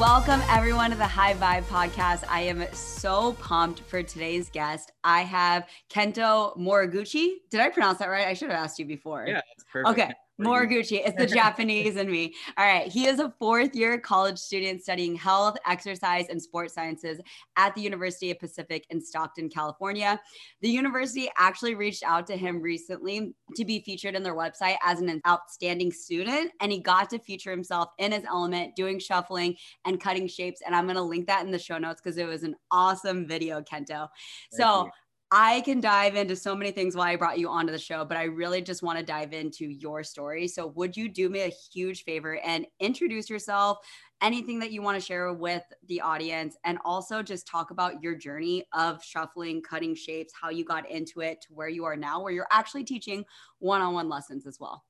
Welcome, everyone, to the High Vibe podcast. I am so pumped for today's guest. I have Kento Moriguchi. Did I pronounce that right? I should have asked you before. Yeah, perfect. Okay. Moriguchi. It's the Japanese in me. All right. He is a fourth year college student studying health, exercise, and sports sciences at the University of Pacific in Stockton, California. The university actually reached out to him recently to be featured in their website as an outstanding student. And he got to feature himself in his element doing shuffling and cutting shapes. And I'm going to link that in the show notes because it was an awesome video, Kento. Thank so, you. I can dive into so many things why I brought you onto the show, but I really just want to dive into your story. So, would you do me a huge favor and introduce yourself, anything that you want to share with the audience, and also just talk about your journey of shuffling, cutting shapes, how you got into it to where you are now, where you're actually teaching one on one lessons as well?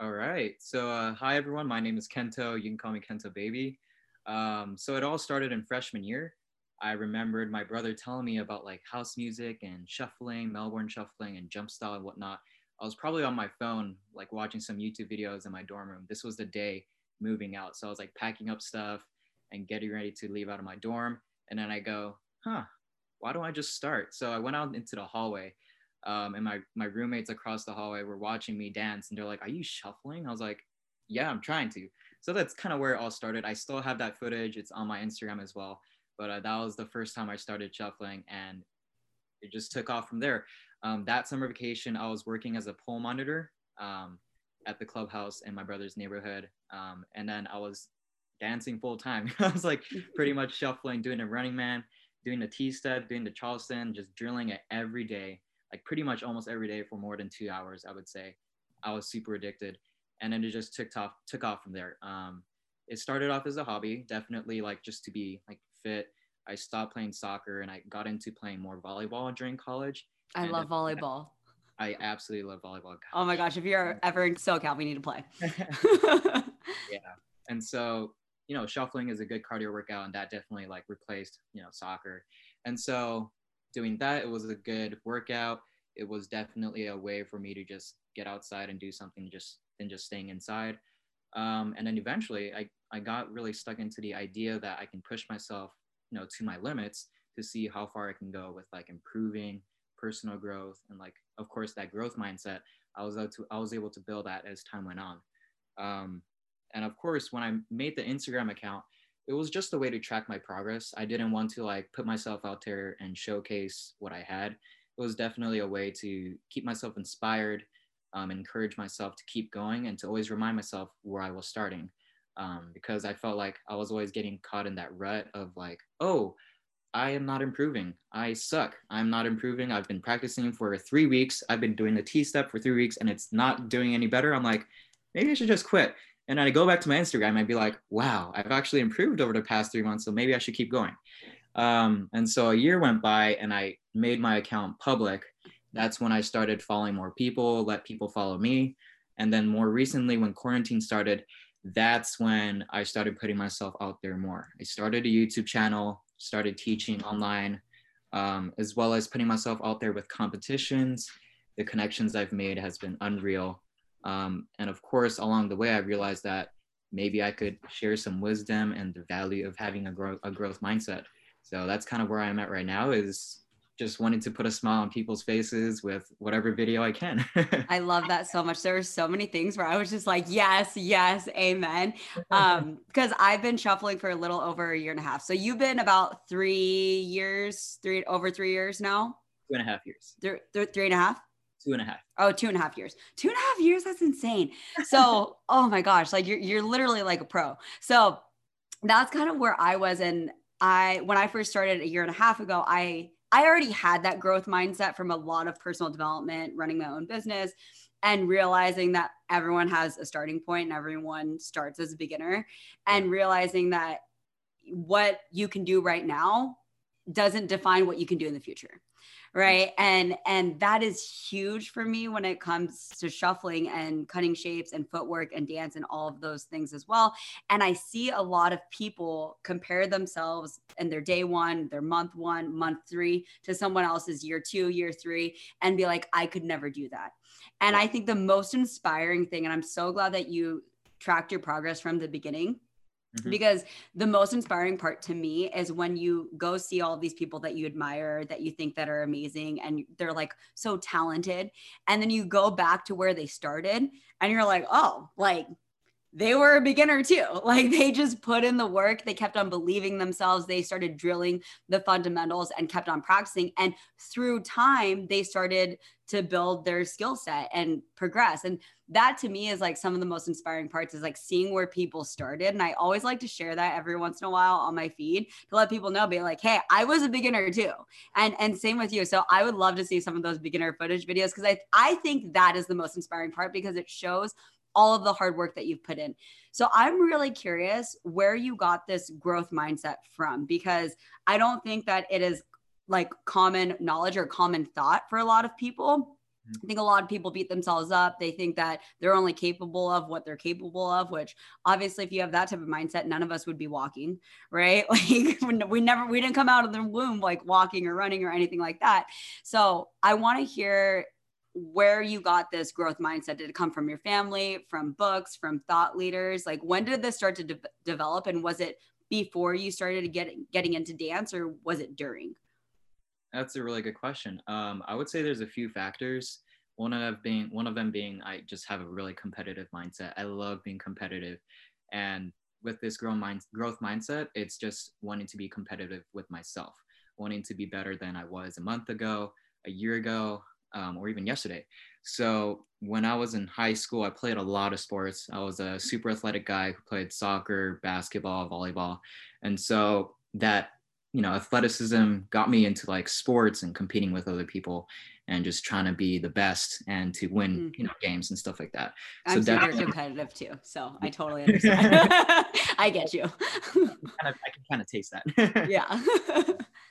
All right. So, uh, hi, everyone. My name is Kento. You can call me Kento Baby. Um, so, it all started in freshman year. I remembered my brother telling me about like house music and shuffling, Melbourne shuffling and jump style and whatnot. I was probably on my phone, like watching some YouTube videos in my dorm room. This was the day moving out. So I was like packing up stuff and getting ready to leave out of my dorm. And then I go, huh, why don't I just start? So I went out into the hallway um, and my, my roommates across the hallway were watching me dance and they're like, are you shuffling? I was like, yeah, I'm trying to. So that's kind of where it all started. I still have that footage. It's on my Instagram as well but uh, that was the first time I started shuffling and it just took off from there. Um, that summer vacation, I was working as a pole monitor um, at the clubhouse in my brother's neighborhood. Um, and then I was dancing full time. I was like pretty much shuffling, doing a running man, doing the T step, doing the Charleston, just drilling it every day, like pretty much almost every day for more than two hours, I would say. I was super addicted. And then it just took off, took off from there. Um, it started off as a hobby, definitely like just to be like fit. I stopped playing soccer and I got into playing more volleyball during college. I and love volleyball. I absolutely love volleyball. Oh my gosh, if you're ever in SoCal, we need to play. yeah. And so, you know, shuffling is a good cardio workout and that definitely like replaced, you know, soccer. And so doing that, it was a good workout. It was definitely a way for me to just get outside and do something just than just staying inside. Um, and then eventually I, I got really stuck into the idea that I can push myself, you know, to my limits to see how far I can go with like improving personal growth and like, of course, that growth mindset. I was able to, I was able to build that as time went on. Um, and of course, when I made the Instagram account, it was just a way to track my progress. I didn't want to like put myself out there and showcase what I had. It was definitely a way to keep myself inspired um, encourage myself to keep going and to always remind myself where I was starting. Um, because I felt like I was always getting caught in that rut of like, oh, I am not improving. I suck. I'm not improving. I've been practicing for three weeks. I've been doing the T step for three weeks and it's not doing any better. I'm like, maybe I should just quit. And I go back to my Instagram, I'd be like, wow, I've actually improved over the past three months. So maybe I should keep going. Um, and so a year went by and I made my account public that's when I started following more people, let people follow me. And then more recently, when quarantine started, that's when I started putting myself out there more. I started a YouTube channel, started teaching online, um, as well as putting myself out there with competitions. The connections I've made has been unreal. Um, and of course, along the way, I realized that maybe I could share some wisdom and the value of having a, a growth mindset. So that's kind of where I'm at right now is just wanting to put a smile on people's faces with whatever video I can. I love that so much. There were so many things where I was just like, yes, yes, amen. Um, because I've been shuffling for a little over a year and a half. So you've been about three years, three over three years now. Two and a half years. Three, th- three and a half. Two and a half. Oh, two and a half years. Two and a half years. That's insane. So, oh my gosh, like you're you're literally like a pro. So that's kind of where I was. And I when I first started a year and a half ago, I I already had that growth mindset from a lot of personal development, running my own business, and realizing that everyone has a starting point and everyone starts as a beginner, and realizing that what you can do right now doesn't define what you can do in the future right? And and that is huge for me when it comes to shuffling and cutting shapes and footwork and dance and all of those things as well. And i see a lot of people compare themselves and their day one their month one month three to someone else's year two year three and be like i could never do that. And i think the most inspiring thing and i'm so glad that you tracked your progress from the beginning Mm-hmm. Because the most inspiring part to me is when you go see all these people that you admire, that you think that are amazing, and they're like so talented. And then you go back to where they started and you're like, oh, like they were a beginner too. Like they just put in the work, they kept on believing themselves, they started drilling the fundamentals and kept on practicing. And through time, they started to build their skill set and progress. And that to me is like some of the most inspiring parts is like seeing where people started. And I always like to share that every once in a while on my feed to let people know, be like, hey, I was a beginner too. And and same with you. So I would love to see some of those beginner footage videos because I I think that is the most inspiring part because it shows all of the hard work that you've put in. So I'm really curious where you got this growth mindset from because I don't think that it is like common knowledge or common thought for a lot of people. Mm-hmm. I think a lot of people beat themselves up. They think that they're only capable of what they're capable of, which obviously, if you have that type of mindset, none of us would be walking, right? Like we never, we didn't come out of the womb like walking or running or anything like that. So I want to hear where you got this growth mindset. Did it come from your family, from books, from thought leaders? Like when did this start to de- develop? And was it before you started to get getting into dance or was it during? That's a really good question. Um, I would say there's a few factors. One of being one of them being I just have a really competitive mindset. I love being competitive, and with this growth mind growth mindset, it's just wanting to be competitive with myself, wanting to be better than I was a month ago, a year ago, um, or even yesterday. So when I was in high school, I played a lot of sports. I was a super athletic guy who played soccer, basketball, volleyball, and so that you know athleticism got me into like sports and competing with other people and just trying to be the best and to win mm-hmm. you know games and stuff like that. I'm so super competitive too so i totally understand. I get you. I, kind of, I can kind of taste that. Yeah.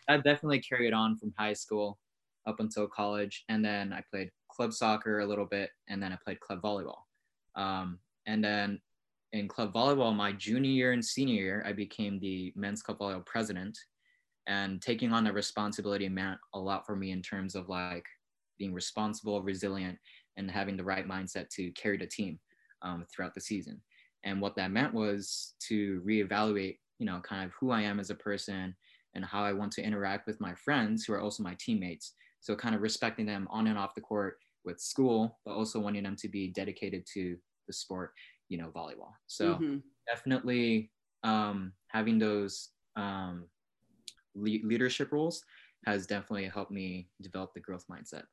I definitely carried on from high school up until college and then i played club soccer a little bit and then i played club volleyball. Um, and then in club volleyball my junior year and senior year i became the men's club volleyball president and taking on the responsibility meant a lot for me in terms of like being responsible resilient and having the right mindset to carry the team um, throughout the season. And what that meant was to reevaluate you know kind of who i am as a person and how i want to interact with my friends who are also my teammates. So kind of respecting them on and off the court with school but also wanting them to be dedicated to the sport you know volleyball. So mm-hmm. definitely um, having those um, le- leadership roles has definitely helped me develop the growth mindset.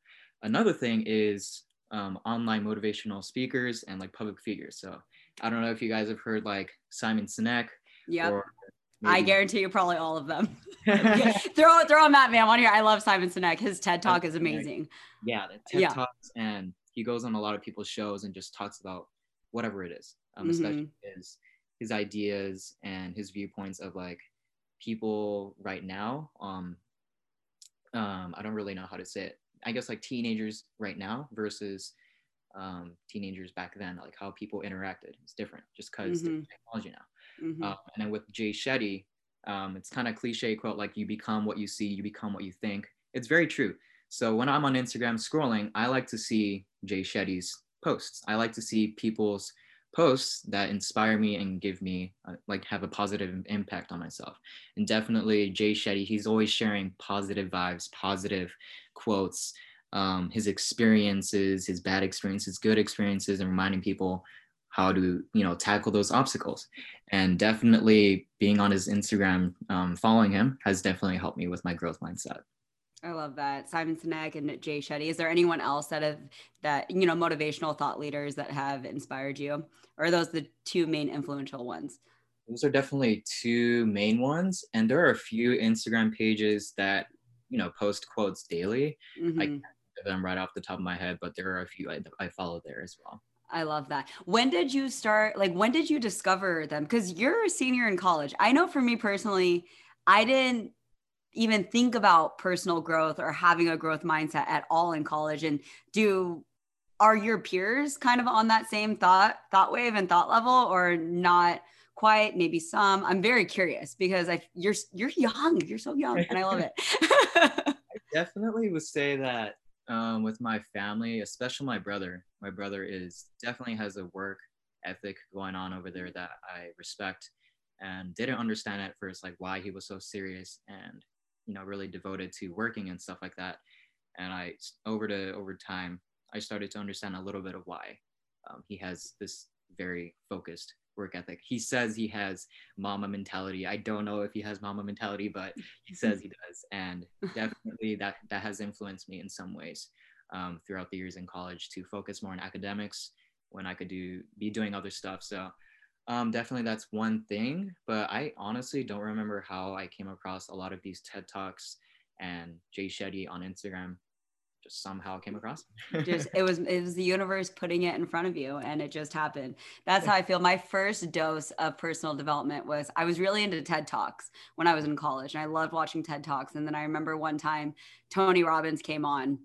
Another thing is um, online motivational speakers and like public figures. So I don't know if you guys have heard like Simon Sinek. Yeah. I guarantee you probably all of them. throw throw them a Matt Man on here. I love Simon Sinek. His TED talk is amazing. Yeah, the TED yeah. talks and he goes on a lot of people's shows and just talks about whatever it is, um, mm-hmm. especially his his ideas and his viewpoints of like people right now um um i don't really know how to say it. I guess like teenagers right now versus um teenagers back then like how people interacted is different just because mm-hmm. technology now. Mm-hmm. uh, and then with jay shetty um it's kind of cliche quote like you become what you see you become what you think. It's very true. So when i'm on instagram scrolling i like to see jay shetty's posts. I like to see people's posts that inspire me and give me uh, like have a positive impact on myself. And definitely jay shetty he's always sharing positive vibes positive quotes um, his experiences his bad experiences good experiences and reminding people how to you know tackle those obstacles. And definitely being on his instagram um, following him has definitely helped me with my growth mindset I love that. Simon Sinek and Jay Shetty. Is there anyone else that have that, you know, motivational thought leaders that have inspired you? Or are those the two main influential ones? Those are definitely two main ones. And there are a few Instagram pages that, you know, post quotes daily. Mm-hmm. I can't think them right off the top of my head, but there are a few I, I follow there as well. I love that. When did you start? Like, when did you discover them? Because you're a senior in college. I know for me personally, I didn't even think about personal growth or having a growth mindset at all in college? And do are your peers kind of on that same thought thought wave and thought level or not quite? Maybe some. I'm very curious because i you're you're young. You're so young and i love it. I definitely would say that um, with my family especially my brother. My brother is definitely has a work ethic going on over there that i respect and didn't understand at first like why he was so serious and you know really devoted to working and stuff like that. And i over to over time i started to understand a little bit of why um, he has this very focused work ethic. He says he has mamba mentality. I don't know if he has mamba mentality but he says he does. And definitely that that has influenced me in some ways um, throughout the years in college to focus more on academics when i could do be doing other stuff. So um, definitely that's one thing, but I honestly don't remember how I came across a lot of these TED Talks and Jay Shetty on Instagram. Just somehow came across. just it was it was the universe putting it in front of you, and it just happened. That's how I feel. My first dose of personal development was I was really into TED Talks when I was in college, and I loved watching TED Talks. And then I remember one time Tony Robbins came on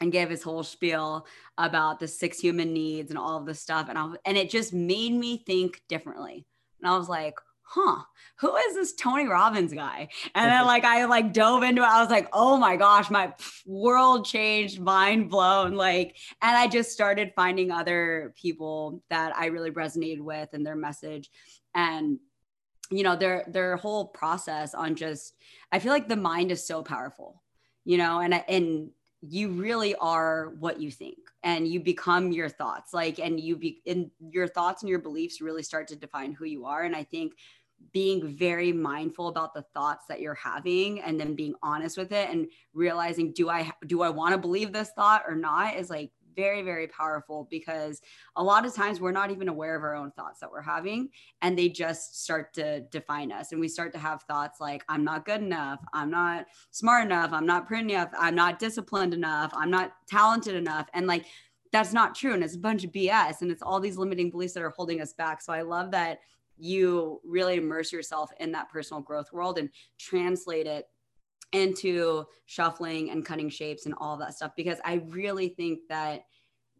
and gave his whole spiel about the six human needs and all of this stuff. And I and it just made me think differently. And I was like, huh, who is this Tony Robbins guy? And then like I like dove into it. I was like, oh my gosh, my world changed, mind blown. Like, and I just started finding other people that I really resonated with and their message. And you know, their their whole process on just I feel like the mind is so powerful, you know, and and you really are what you think and you become your thoughts like and you be in your thoughts and your beliefs really start to define who you are and i think being very mindful about the thoughts that you're having and then being honest with it and realizing do i do i want to believe this thought or not is like very, very powerful because a lot of times we're not even aware of our own thoughts that we're having and they just start to define us. And we start to have thoughts like, I'm not good enough. I'm not smart enough. I'm not pretty enough. I'm not disciplined enough. I'm not talented enough. And like, that's not true. And it's a bunch of BS. And it's all these limiting beliefs that are holding us back. So I love that you really immerse yourself in that personal growth world and translate it into shuffling and cutting shapes and all that stuff because I really think that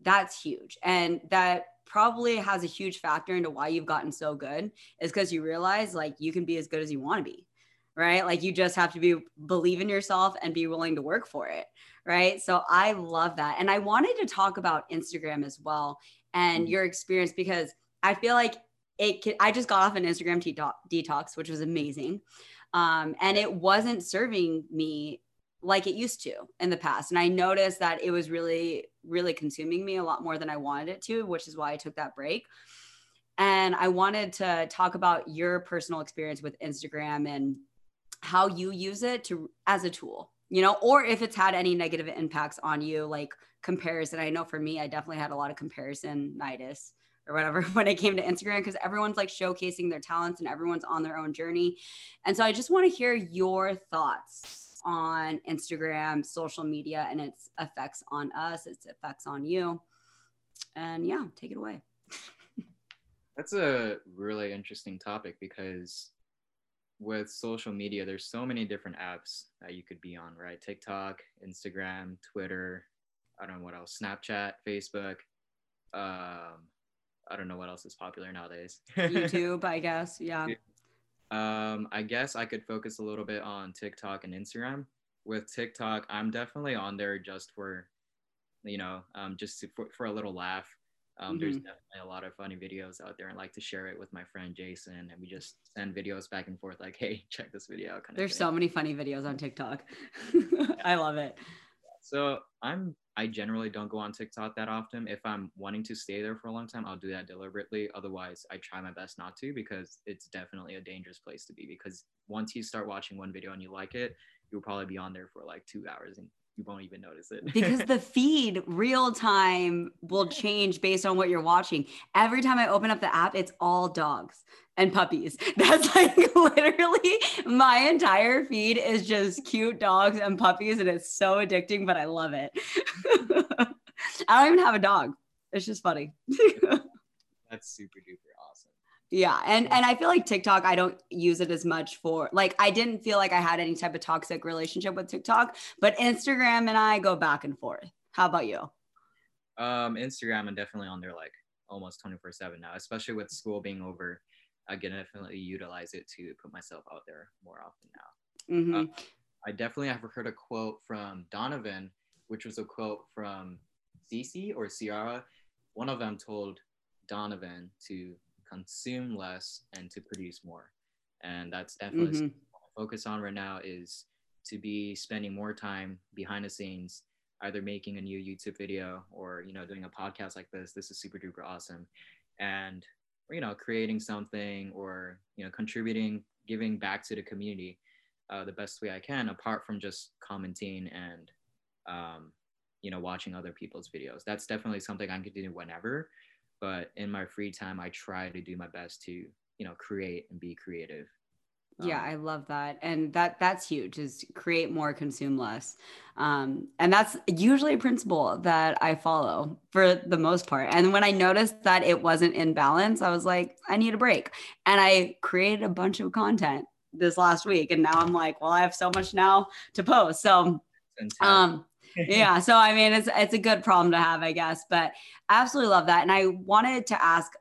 that's huge. And that probably has a huge factor into why you've gotten so good is because you realize like you can be as good as you want to be right? Like you just have to be believe in yourself and be willing to work for it right? So i love that. And i wanted to talk about instagram as well and mm-hmm. your experience because i feel like it can, i just got off an instagram detox which was amazing um, and it wasn't serving me like it used to in the past. And I noticed that it was really, really consuming me a lot more than I wanted it to, which is why I took that break. And I wanted to talk about your personal experience with Instagram and how you use it to as a tool, you know, or if it's had any negative impacts on you, like comparison. I know for me, I definitely had a lot of comparison nitis or whatever when it came to Instagram because everyone's like showcasing their talents and everyone's on their own journey. And so I just want to hear your thoughts on Instagram, social media, and its effects on us, its effects on you. And yeah, take it away. That's a really interesting topic because with social media, there's so many different apps that you could be on, right? TikTok, Instagram, Twitter, I don't know what else, Snapchat, Facebook. Um, I don't know what else is popular nowadays. YouTube, I guess. Yeah. Um, I guess I could focus a little bit on TikTok and Instagram. With TikTok, I'm definitely on there just for, you know, um, just to, for, for a little laugh. Um, mm-hmm. There's definitely a lot of funny videos out there, and I like to share it with my friend Jason, and we just send videos back and forth, like, "Hey, check this video out." Kind There's so many funny videos on TikTok. I love it. So I'm I generally don't go on TikTok that often. If I'm wanting to stay there for a long time, I'll do that deliberately. Otherwise, I try my best not to because it's definitely a dangerous place to be. Because once you start watching one video and you like it, you'll probably be on there for like two hours and you won't even notice it. because the feed real time will change based on what you're watching. Every time I open up the app, it's all dogs and puppies. That's like literally my entire feed is just cute dogs and puppies, and it's so addicting, but I love it. I don't even have a dog. It's just funny. That's super duper. Yeah. And and I feel like TikTok, I don't use it as much for like I didn't feel like I had any type of toxic relationship with TikTok, but Instagram and I go back and forth. How about you? Um, Instagram, I'm definitely on there like almost 24 7 now, especially with school being over. I can definitely utilize it to put myself out there more often now. Mm-hmm. Uh, I definitely have heard a quote from Donovan, which was a quote from Cece or Ciara. One of them told Donovan to consume less and to produce more. And that's definitely mm-hmm. focus on right now is to be spending more time behind the scenes, either making a new YouTube video or, you know, doing a podcast like this. This is super duper awesome. And, you know, creating something or, you know, contributing, giving back to the community uh, the best way I can, apart from just commenting and, um, you know, watching other people's videos. That's definitely something I can do whenever but in my free time i try to do my best to you know create and be creative. Yeah um, i love that. And that that's huge is create more consume less. Um, and that's usually a principle that i follow for the most part. And when i noticed that it wasn't in balance i was like i need a break. And i created a bunch of content this last week and now i'm like well i have so much now to post. So um yeah. So I mean, it's it's a good problem to have, I guess. But absolutely love that. And I wanted to ask,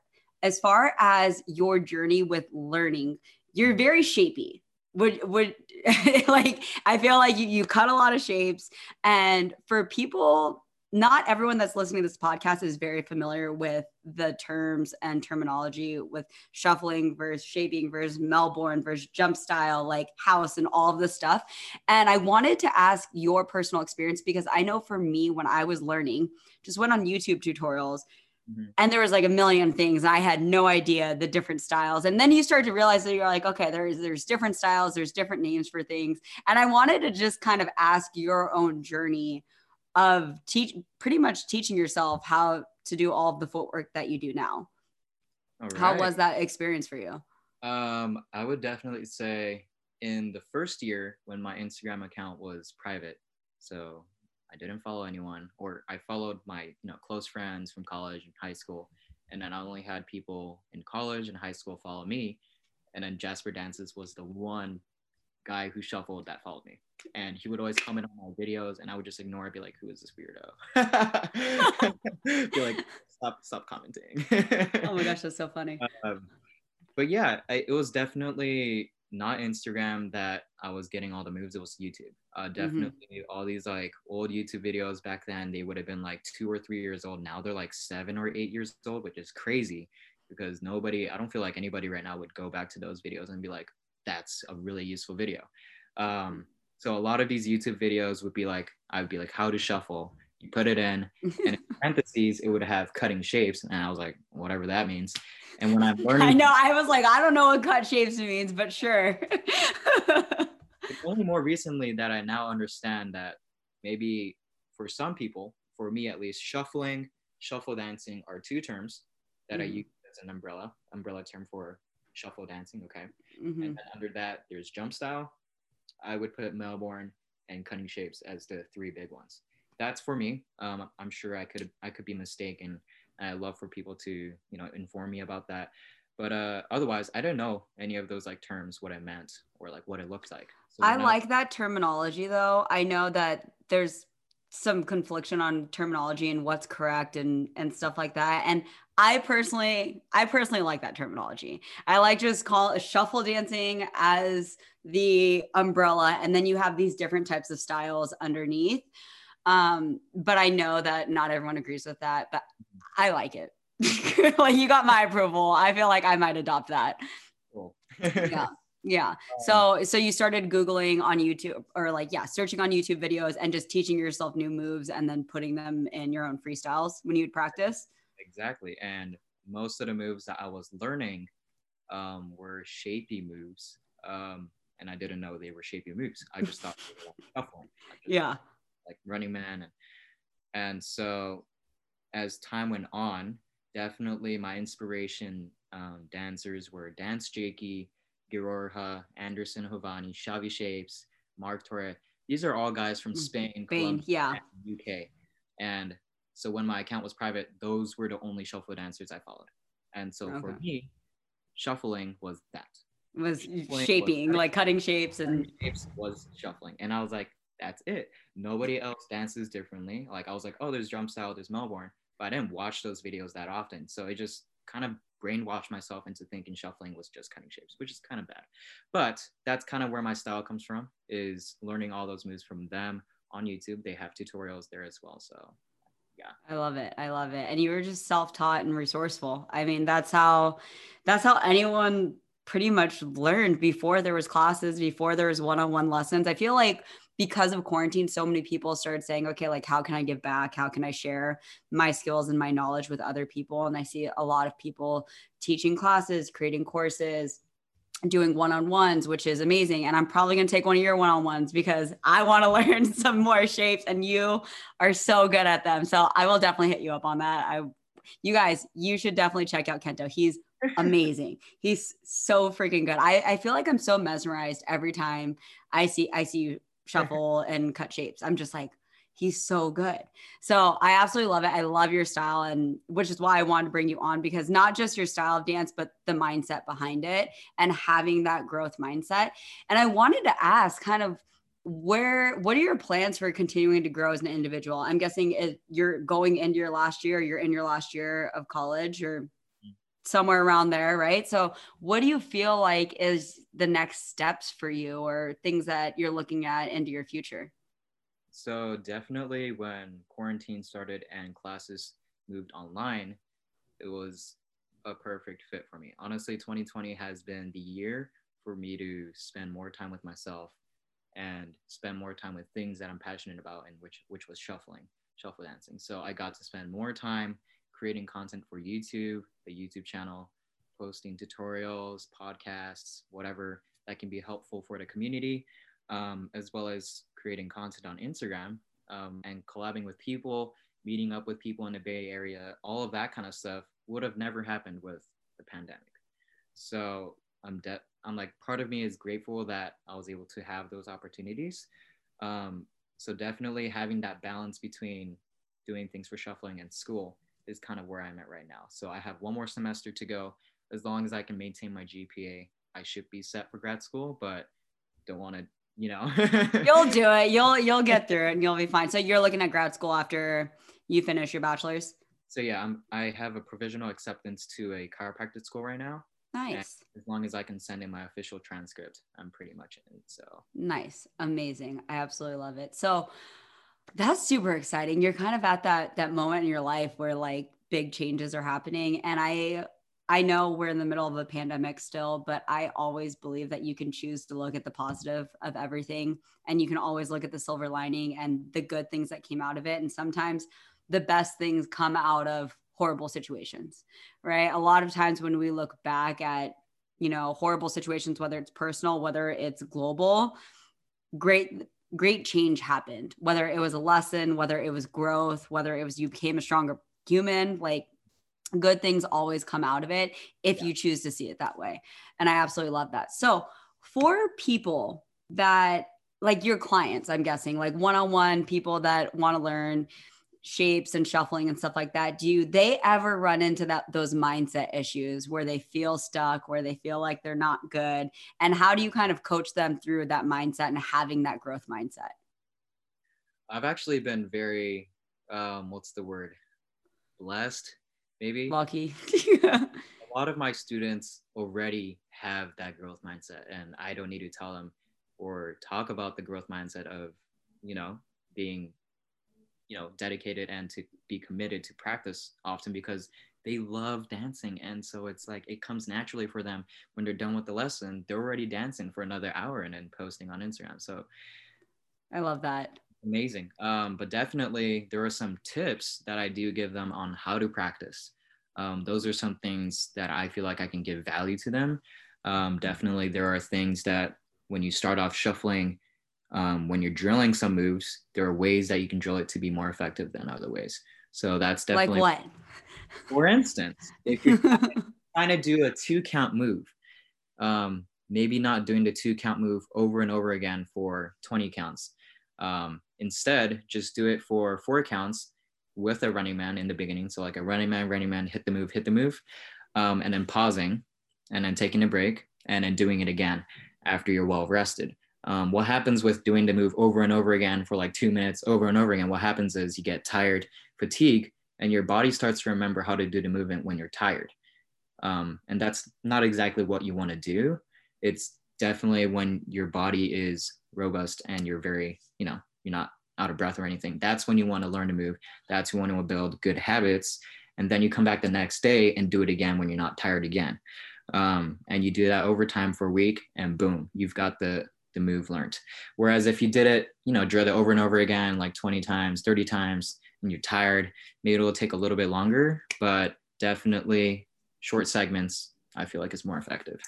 as far as your journey with learning, you're very shapy. Would would like I feel like you, you cut a lot of shapes. And for people not everyone that's listening to this podcast is very familiar with the terms and terminology with shuffling versus shaping versus Melbourne versus jump style, like house and all of this stuff. And I wanted to ask your personal experience because I know for me, when I was learning, just went on YouTube tutorials. Mm-hmm. And there was like a million things. I had no idea the different styles. And then you start to realize that you're like, okay, there's there's different styles, there's different names for things. And I wanted to just kind of ask your own journey of teach pretty much teaching yourself how to do all of the footwork that you do now. Right. How was that experience for you? Um, I would definitely say in the first year when my Instagram account was private, so I didn't follow anyone, or I followed my you know close friends from college and high school, and then I only had people in college and high school follow me, and then Jasper Dances was the one guy who shuffled that followed me. And he would always comment on my videos and I would just ignore it, be like, who is this weirdo? be like, stop, stop commenting. oh my gosh, that's so funny. Um, but yeah, I, it was definitely not Instagram that I was getting all the moves. It was YouTube. Uh, mm-hmm. definitely mm-hmm. all these like old YouTube videos back then, they would have been like two or three years old. Now they're like seven or eight years old, which is crazy because nobody, I don't feel like anybody right now would go back to those videos and be like, that's a really useful video. Um, so a lot of these YouTube videos would be like, I would be like, how to shuffle. You put it in, and in parentheses, it would have cutting shapes. And I was like, whatever that means. And when I'm learning, I know, I was like, I don't know what cut shapes means, but sure. it's only more recently that I now understand that maybe for some people, for me at least, shuffling, shuffle dancing are two terms that mm. I use as an umbrella, umbrella term for shuffle dancing. Okay. Mm-hmm. And then under that, there's jump style. I would put Melbourne and cutting shapes as the three big ones. That's for me. Um, I'm sure I could I could be mistaken. I love for people to you know inform me about that. But uh, otherwise, I don't know any of those like terms what I meant or like what it looked like. So I not- like that terminology though. I know that there's some confliction on terminology and what's correct and and stuff like that. And I personally, I personally like that terminology. I like just call shuffle dancing as the umbrella, and then you have these different types of styles underneath. Um, but I know that not everyone agrees with that, but I like it. like you got my approval. I feel like I might adopt that. Cool. yeah. Yeah. So so you started googling on YouTube or like yeah, searching on YouTube videos and just teaching yourself new moves and then putting them in your own freestyles when you'd practice. Exactly. And most of the moves that I was learning um, were shapy moves. Um, and I didn't know they were shapy moves. I just thought they were shuffling. Yeah. Like running man. And, and so as time went on, definitely my inspiration um, dancers were Dance Jakey, Girorha, Anderson Jovani, Xavi Shapes, Mark Torre. These are all guys from mm, Spain, Spain, yeah, UK. And so when my account was private, those were the only shuffle dancers I followed. And so okay. for me, shuffling was that. Was shaping, was like cutting shapes and shapes was shuffling. And I was like, that's it. Nobody else dances differently. Like I was like, oh, there's jump style, there's Melbourne, but I didn't watch those videos that often. So it just kind of brainwashed myself into thinking shuffling was just cutting shapes, which is kind of bad. But that's kind of where my style comes from, is learning all those moves from them on YouTube. They have tutorials there as well. So yeah. I love it. I love it. And you were just self-taught and resourceful. I mean, that's how that's how anyone pretty much learned before there was classes, before there was one-on-one lessons. I feel like because of quarantine, so many people started saying, okay, like, how can I give back? How can I share my skills and my knowledge with other people? And I see a lot of people teaching classes, creating courses, doing one on ones, which is amazing. And I'm probably going to take one of your one on ones because I want to learn some more shapes and you are so good at them. So I will definitely hit you up on that. I, you guys, you should definitely check out Kento. He's amazing. He's so freaking good. I, I feel like I'm so mesmerized every time I see I see you shuffle and cut shapes. I'm just like, he's so good. So I absolutely love it. I love your style, and which is why I wanted to bring you on because not just your style of dance, but the mindset behind it and having that growth mindset. And I wanted to ask kind of where what are your plans for continuing to grow as an individual i'm guessing you're going into your last year you're in your last year of college or mm. somewhere around there, right? So, what do you feel like is the next steps for you or things that you're looking at into your future? So, definitely when quarantine started and classes moved online, it was a perfect fit for me. Honestly, 2020 has been the year for me to spend more time with myself and spend more time with things that I'm passionate about and which which was shuffling, shuffle dancing. So I got to spend more time creating content for YouTube, the YouTube channel, posting tutorials, podcasts, whatever that can be helpful for the community, um, as well as creating content on Instagram um, and collabing with people, meeting up with people in the Bay Area, all of that kind of stuff would have never happened with the pandemic. So I'm de- I'm like part of me is grateful that I was able to have those opportunities. Um, so definitely having that balance between doing things for shuffling and school is kind of where I'm at right now. So I have one more semester to go. As long as I can maintain my GPA, I should be set for grad school, but don't want to, you know. you'll do it. You'll you'll get through it and you'll be fine. So you're looking at grad school after you finish your bachelor's? So yeah, I'm I have a provisional acceptance to a chiropractic school right now. Nice. And as long as I can send in my official transcript, I'm pretty much in. So nice. Amazing. I absolutely love it. So that's super exciting. You're kind of at that that moment in your life where like big changes are happening and I I know we're in the middle of a pandemic still, but I always believe that you can choose to look at the positive of everything and you can always look at the silver lining and the good things that came out of it and sometimes the best things come out of horrible situations. Right? A lot of times when we look back at you know horrible situations whether it's personal whether it's global great great change happened, whether it was a lesson, whether it was growth, whether it was you became a stronger human, like good things always come out of it if yeah. you choose to see it that way. And I absolutely love that. So, for people that like your clients, I'm guessing, like one on one people that want to learn, shapes and shuffling and stuff like that do they ever run into that those mindset issues where they feel stuck where they feel like they're not good and how do you kind of coach them through that mindset and having that growth mindset i've actually been very um what's the word blessed maybe. Lucky. A lot of my students already have that growth mindset and i don't need to tell them or talk about the growth mindset of you know being you know dedicated and to be committed to practice often because they love dancing. And so it's like it comes naturally for them when they're done with the lesson they're already dancing for another hour and then posting on instagram. So i love that amazing um, but definitely there are some tips that i do give them on how to practice um, those are some things that i feel like i can give value to them um, definitely there are things that when you start off shuffling um, when you're drilling some moves, there are ways that you can drill it to be more effective than other ways. So that's definitely like what? For instance, if you're trying to do a two count move, um, maybe not doing the two count move over and over again for 20 counts. Um, instead, just do it for four counts with a running man in the beginning. So like a running man, running man, hit the move, hit the move, um, and then pausing and then taking a break and then doing it again after you're well rested. Um, what happens with doing the move over and over again for like two minutes over and over again? What happens is you get tired, fatigue, and your body starts to remember how to do the movement when you're tired. Um, and that's not exactly what you want to do. It's definitely when your body is robust and you're very, you know, you're not out of breath or anything. That's when you want to learn to move. That's when you want to build good habits. And then you come back the next day and do it again when you're not tired again. Um, and you do that over time for a week, and boom, you've got the the move learned. Whereas if you did it, you know, drill it over and over again, like 20 times, 30 times, and you're tired, maybe it'll take a little bit longer, but definitely short segments, I feel like is more effective.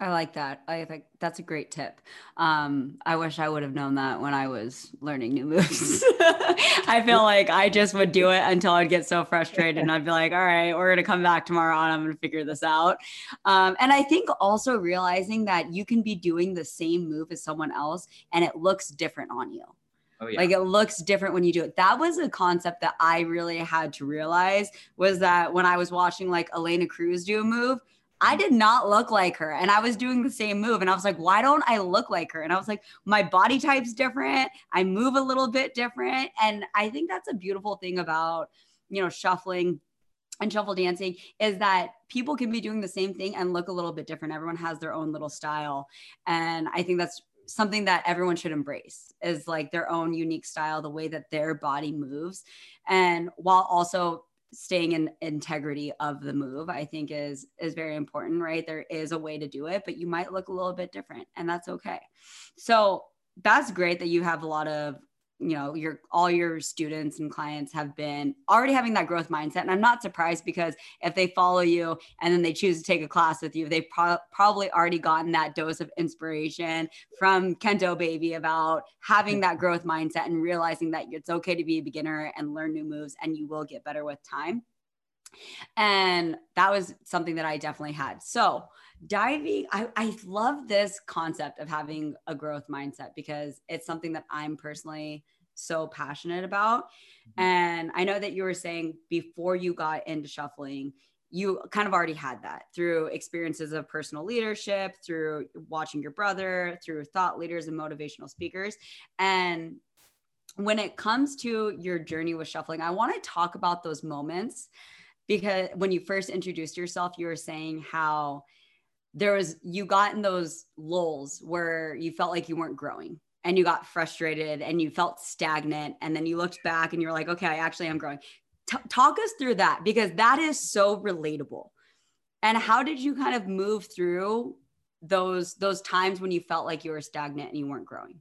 I like that. I think that's a great tip. Um, I wish I would have known that when I was learning new moves. I feel like I just would do it until I'd get so frustrated and I'd be like, all right, we're going to come back tomorrow and I'm going to figure this out. Um, and I think also realizing that you can be doing the same move as someone else and it looks different on you. Oh, yeah. Like it looks different when you do it. That was a concept that I really had to realize was that when I was watching like Elena Cruz do a move, I did not look like her. And I was doing the same move. And I was like, why don't I look like her? And I was like, my body type's different. I move a little bit different. And I think that's a beautiful thing about, you know, shuffling and shuffle dancing is that people can be doing the same thing and look a little bit different. Everyone has their own little style. And I think that's something that everyone should embrace is like their own unique style, the way that their body moves. And while also staying in integrity of the move i think is is very important right? There is a way to do it but you might look a little bit different and that's okay. So that's great that you have a lot of you know your all your students and clients have been already having that growth mindset. And i'm not surprised because if they follow you and then they choose to take a class with you they've pro- probably already gotten that dose of inspiration from kento baby about having that growth mindset and realizing that it's okay to be a beginner and learn new moves and you will get better with time. And that was something that i definitely had. So diving I, I love this concept of having a growth mindset because it's something that i'm personally so passionate about mm-hmm. and i know that you were saying before you got into shuffling you kind of already had that through experiences of personal leadership through watching your brother through thought leaders and motivational speakers and when it comes to your journey with shuffling i want to talk about those moments because when you first introduced yourself you were saying how there was you got in those lulls where you felt like you weren't growing and you got frustrated and you felt stagnant and then you looked back and you're like okay i actually am growing. T- talk us through that because that is so relatable. And how did you kind of move through those those times when you felt like you were stagnant and you weren't growing?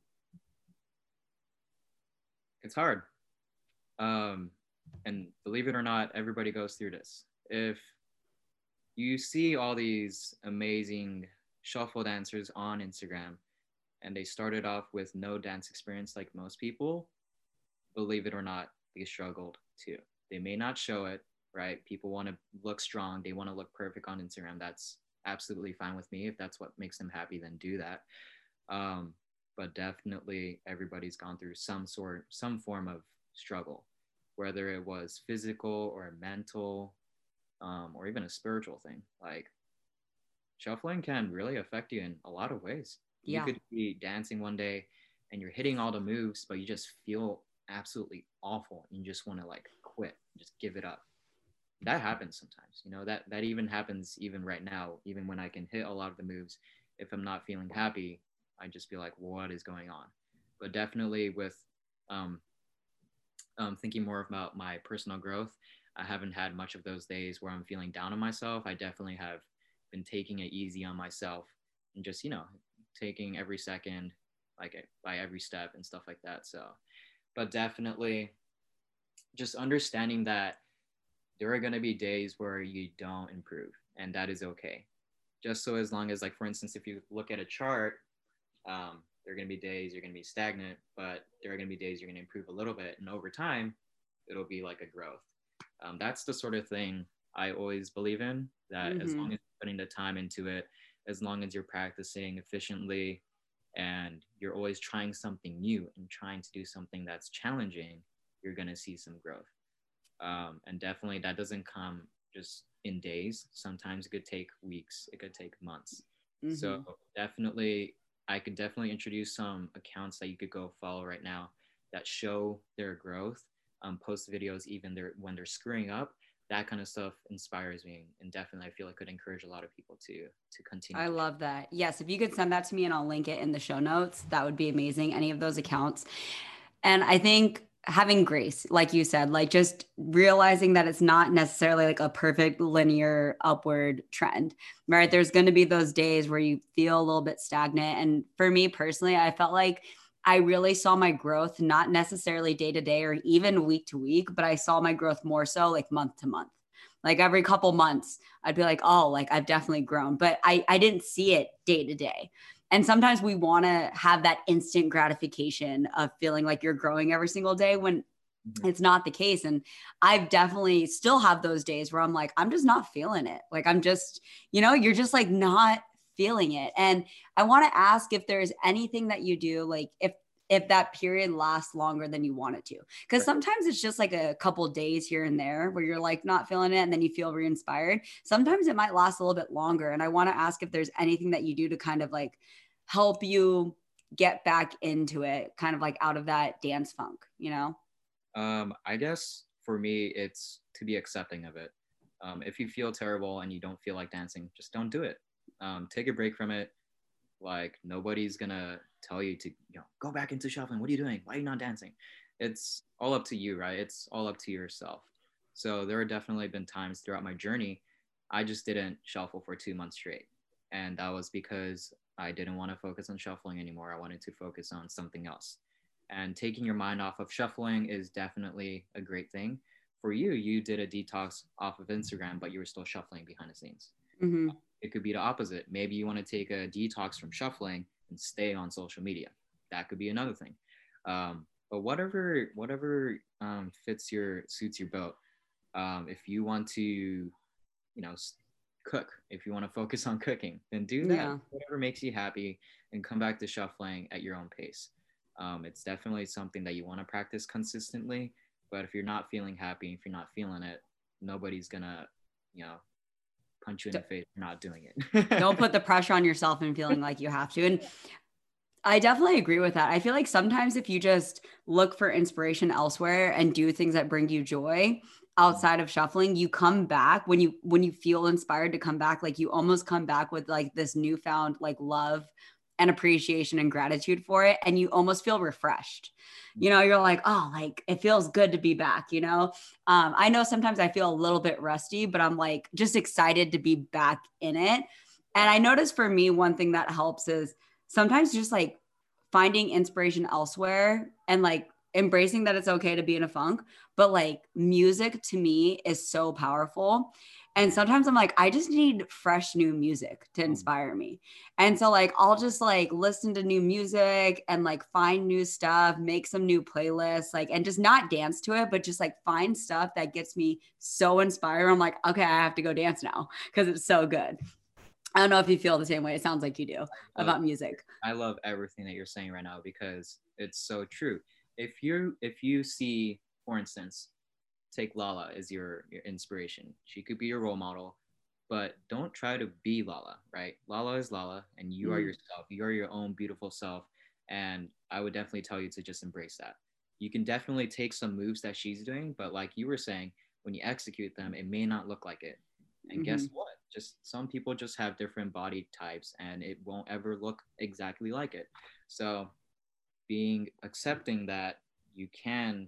It's hard. Um and believe it or not everybody goes through this. If you see all these amazing shuffle dancers on Instagram and they started off with no dance experience like most people, believe it or not, they struggled too. They may not show it, right? People want to look strong, they want to look perfect on Instagram. That's absolutely fine with me. If that's what makes them happy, then do that. Um, but definitely everybody's gone through some sort, some form of struggle, whether it was physical or mental um, or even a spiritual thing. Like shuffling can really affect you in a lot of ways. Yeah. You could be dancing one day and you're hitting all the moves, but you just feel absolutely awful. And you just want to like quit, just give it up. That happens sometimes, you know, that, that even happens even right now, even when I can hit a lot of the moves. If I'm not feeling happy, I just be like, what is going on? But definitely with um, um, thinking more about my personal growth, I haven't had much of those days where I'm feeling down on myself. I definitely have been taking it easy on myself and just, you know, taking every second, like by every step and stuff like that. So, but definitely just understanding that there are going to be days where you don't improve and that is okay. Just so as long as, like, for instance, if you look at a chart, um, there are going to be days you're going to be stagnant, but there are going to be days you're going to improve a little bit. And over time, it'll be like a growth um, that's the sort of thing I always believe in. That mm-hmm. as long as you're putting the time into it, as long as you're practicing efficiently, and you're always trying something new and trying to do something that's challenging, you're gonna see some growth. Um, and definitely that doesn't come just in days. Sometimes it could take weeks. It could take months. Mm-hmm. So definitely, I could definitely introduce some accounts that you could go follow right now that show their growth. Um, post videos even they're, when they're screwing up. That kind of stuff inspires me, and definitely I feel it could encourage a lot of people to to continue. I love that. Yes, if you could send that to me and I'll link it in the show notes, that would be amazing. Any of those accounts, and I think having grace like you said like just realizing that it's not necessarily like a perfect linear upward trend right there's going to be those days where you feel a little bit stagnant and for me personally i felt like i really saw my growth not necessarily day to day or even week to week but i saw my growth more so like month to month like every couple months i'd be like oh like i've definitely grown but i i didn't see it day to day and sometimes we want to have that instant gratification of feeling like you're growing every single day when mm-hmm. it's not the case. And I've definitely still have those days where I'm like, I'm just not feeling it. Like, I'm just, you know, you're just like not feeling it. And I want to ask if there's anything that you do, like, if if that period lasts longer than you want it to. Because right. sometimes it's just like a couple days here and there where you're like not feeling it and then you feel re inspired. Sometimes it might last a little bit longer. And I want to ask if there's anything that you do to kind of like help you get back into it, kind of like out of that dance funk, you know? Um, I guess for me, it's to be accepting of it. Um, if you feel terrible and you don't feel like dancing, just don't do it. Um, take a break from it. Like nobody's gonna tell you to, you know, go back into shuffling. What are you doing? Why are you not dancing? It's all up to you, right? It's all up to yourself. So there have definitely been times throughout my journey, I just didn't shuffle for two months straight. And that was because I didn't want to focus on shuffling anymore. I wanted to focus on something else. And taking your mind off of shuffling is definitely a great thing. For you, you did a detox off of Instagram, but you were still shuffling behind the scenes. Mm-hmm. It could be the opposite. Maybe you want to take a detox from shuffling and stay on social media. That could be another thing. Um, but whatever whatever um, fits your suits your boat. Um, if you want to, you know, cook if you want to focus on cooking then do that yeah. whatever makes you happy and come back to shuffling at your own pace um, it's definitely something that you want to practice consistently but if you're not feeling happy if you're not feeling it nobody's gonna you know punch you in the face for not doing it don't put the pressure on yourself and feeling like you have to and I definitely agree with that. I feel like sometimes if you just look for inspiration elsewhere and do things that bring you joy, outside of shuffling you come back when you when you feel inspired to come back like you almost come back with like this newfound like love and appreciation and gratitude for it and you almost feel refreshed. You know you're like oh like it feels good to be back you know? Um, i know sometimes i feel a little bit rusty but i'm like just excited to be back in it. And i notice for me one thing that helps is sometimes just like finding inspiration elsewhere and like embracing that it's okay to be in a funk, but like music to me is so powerful. And sometimes I'm like, I just need fresh new music to mm. inspire me. And so, like, I'll just like listen to new music and like find new stuff, make some new playlists, like, and just not dance to it, but just like find stuff that gets me so inspired. I'm like, okay, I have to go dance now because it's so good. I don't know if you feel the same way. It sounds like you do about music. I love everything that you're saying right now because it's so true if you if you see, for instance, take Lala as your your inspiration. She could be your role model, but don't try to be Lala, right? Lala is Lala, and you mm. are yourself. You are your own beautiful self, and I would definitely tell you to just embrace that. You can definitely take some moves that she's doing, but like you were saying, when you execute them, it may not look like it. And mm-hmm. guess what? Just some people just have different body types, and it won't ever look exactly like it. So being accepting that you can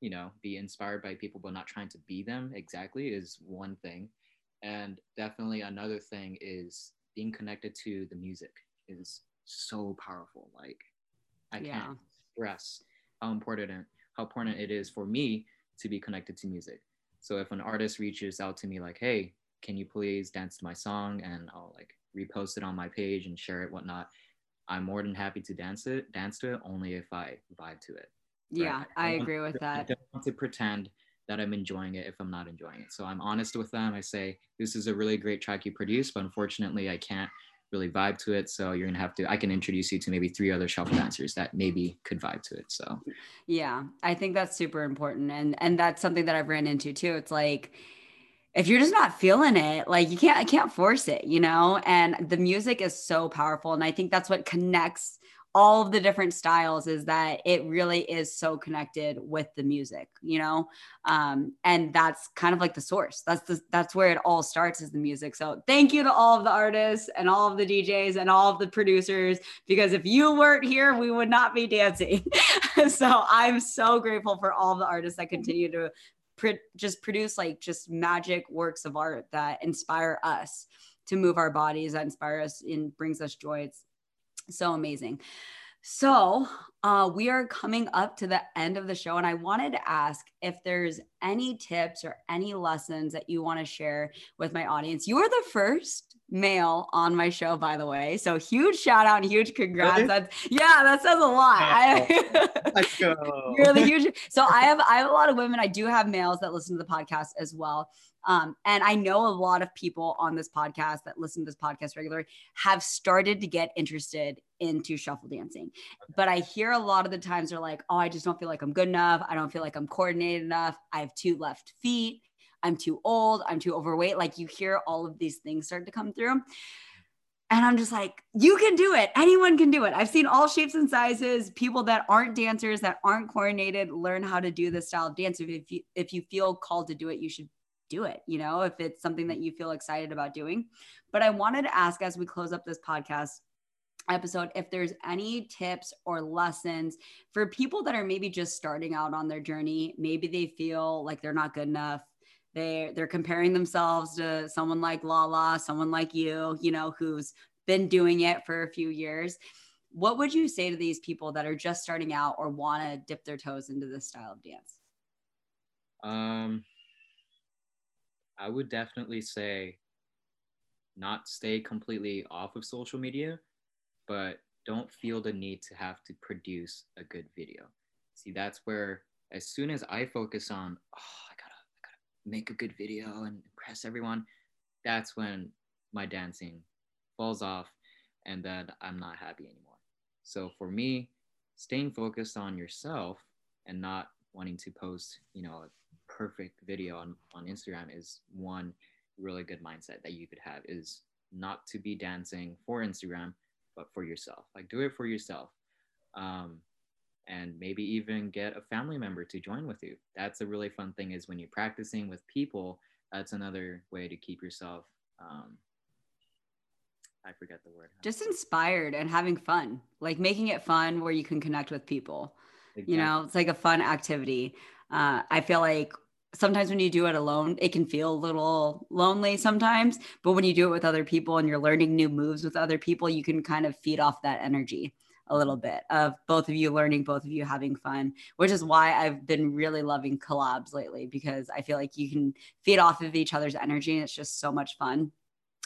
you know be inspired by people but not trying to be them exactly is one thing and definitely another thing is being connected to the music is so powerful like i yeah. can't express how important how important it is for me to be connected to music so if an artist reaches out to me like hey can you please dance to my song and i'll like repost it on my page and share it whatnot I'm more than happy to dance it, dance to it only if I vibe to it. Yeah? I, I agree with that. I don't want to pretend that I'm enjoying it if I'm not enjoying it. So I'm honest with them. I say, this is a really great track you produced, but unfortunately I can't really vibe to it. So you're gonna have to, I can introduce you to maybe three other shuffle dancers that maybe could vibe to it. So yeah, I think that's super important. And and that's something that I've ran into too. It's like if you're just not feeling it, like you can't, I can't force it, you know? And the music is so powerful. And I think that's what connects all of the different styles is that it really is so connected with the music, you know? Um, and that's kind of like the source. That's the, that's where it all starts is the music. So thank you to all of the artists and all of the DJs and all of the producers, because if you weren't here, we would not be dancing. so I'm so grateful for all the artists that continue to just produce like just magic works of art that inspire us to move our bodies, that inspire us and brings us joy. It's so amazing. So, uh, we are coming up to the end of the show, and I wanted to ask if there's any tips or any lessons that you want to share with my audience. You are the first male on my show, by the way. So, huge shout out and huge congrats. Really? That's yeah, that says a lot. I, Let's go. You're the huge. So, I have I have a lot of women. I do have males that listen to the podcast as well. Um, and I know a lot of people on this podcast that listen to this podcast regularly have started to get interested into shuffle dancing. But I hear a lot of the times they're like, oh, I just don't feel like I'm good enough. I don't feel like I'm coordinated enough. I have two left feet. I'm too old. I'm too overweight. Like you hear all of these things start to come through. And I'm just like, you can do it. Anyone can do it. I've seen all shapes and sizes. People that aren't dancers, that aren't coordinated, learn how to do this style of dance. If you if you feel called to do it, you should do it, you know, if it's something that you feel excited about doing. But I wanted to ask as we close up this podcast episode if there's any tips or lessons for people that are maybe just starting out on their journey maybe they feel like they're not good enough they they're comparing themselves to someone like lala someone like you you know who's been doing it for a few years what would you say to these people that are just starting out or want to dip their toes into this style of dance um I would definitely say not stay completely off of social media, but don't feel the need to have to produce a good video. See, that's where as soon as I focus on, oh, I gotta make a good video and impress everyone, that's when my dancing falls off and then I'm not happy anymore. So for me, staying focused on yourself and not wanting to post, you know, a perfect video on, on Instagram is one really good mindset that you could have is not to be dancing for Instagram, but for yourself. Like do it for yourself. Um, and maybe even get a family member to join with you. That's a really fun thing is when you're practicing with people, that's another way to keep yourself um, I forget the word. Just inspired and having fun, like making it fun where you can connect with people. Exactly. You know, it's like a fun activity. Uh, I feel like sometimes when you do it alone, it can feel a little lonely sometimes. But when you do it with other people and you're learning new moves with other people, you can kind of feed off that energy a little bit of both of you learning, both of you having fun, which is why I've been really loving collabs lately because I feel like you can feed off of each other's energy and it's just so much fun.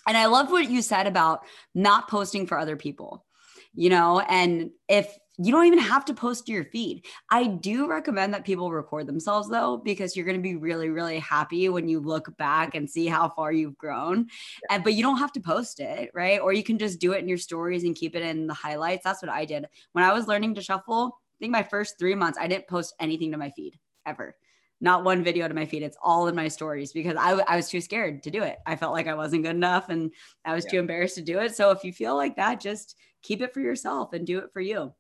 And I love what you said about not posting for other people, you know, and if you don't even have to post to your feed. I do recommend that people record themselves though, because you're going to be really, really happy when you look back and see how far you've grown. And, but you don't have to post it, right? Or you can just do it in your stories and keep it in the highlights. That's what I did when I was learning to shuffle. I think my first three months, I didn't post anything to my feed ever. Not one video to my feed. It's all in my stories because I, I was too scared to do it. I felt like I wasn't good enough and I was yeah. too embarrassed to do it. So if you feel like that, just keep it for yourself and do it for you.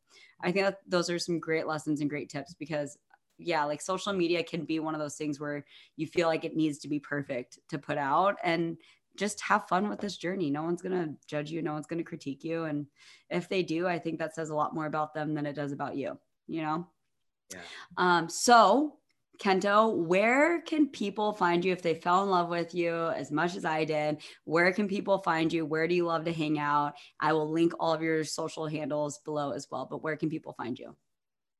I think that those are some great lessons and great tips because yeah, like social media can be one of those things where you feel like it needs to be perfect to put out and just have fun with this journey. No one's going to judge you, no one's going to critique you and if they do, I think that says a lot more about them than it does about you, you know. Yeah. Um so Kento, where can people find you if they fell in love with you as much as I did? Where can people find you? Where do you love to hang out? I will link all of your social handles below as well. But where can people find you?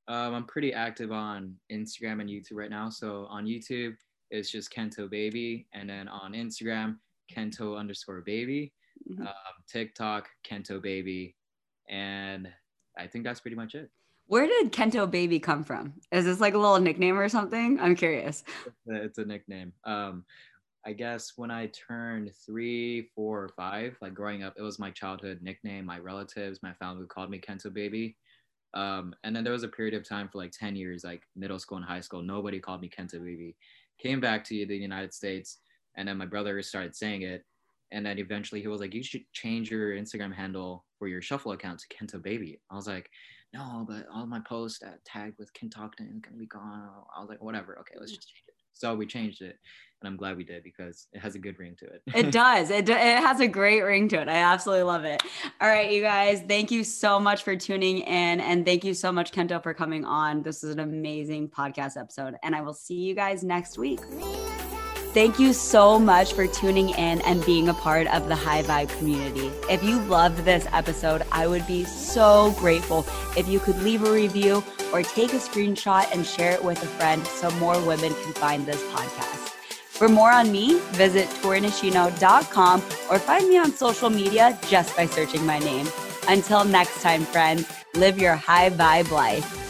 Um, I'm pretty active on Instagram and YouTube right now. So on YouTube, it's just Kento Baby. And then on Instagram, Kento underscore baby. Mm-hmm. Um, TikTok, Kento Baby. And I think that's pretty much it. Where did Kento Baby come from? Is this like a little nickname or something? I'm curious. It's a nickname. Um, I guess when I turned three, four, or five, like growing up, it was my childhood nickname. My relatives, my family called me Kento Baby. Um, and then there was a period of time for like 10 years, like middle school and high school, nobody called me Kento Baby. Came back to the United States, And then my brother started saying it. And then eventually he was like, you should change your Instagram handle for your shuffle account to Kento Baby. I was like, no, but all my posts that tagged with Kentokton can be gone. I was like, whatever. Okay, let's mm-hmm. just change it. So we changed it and I'm glad we did because it has a good ring to it. it does. It, it has a great ring to it. I absolutely love it. All right, you guys, thank you so much for tuning in. And thank you so much, Kento, for coming on. This is an amazing podcast episode. And I will see you guys next week. Thank you so much for tuning in and being a part of the High Vibe community. If you loved this episode, I would be so grateful if you could leave a review or take a screenshot and share it with a friend so more women can find this podcast. For more on me, visit torinishino.com or find me on social media just by searching my name. Until next time, friends, live your high vibe life.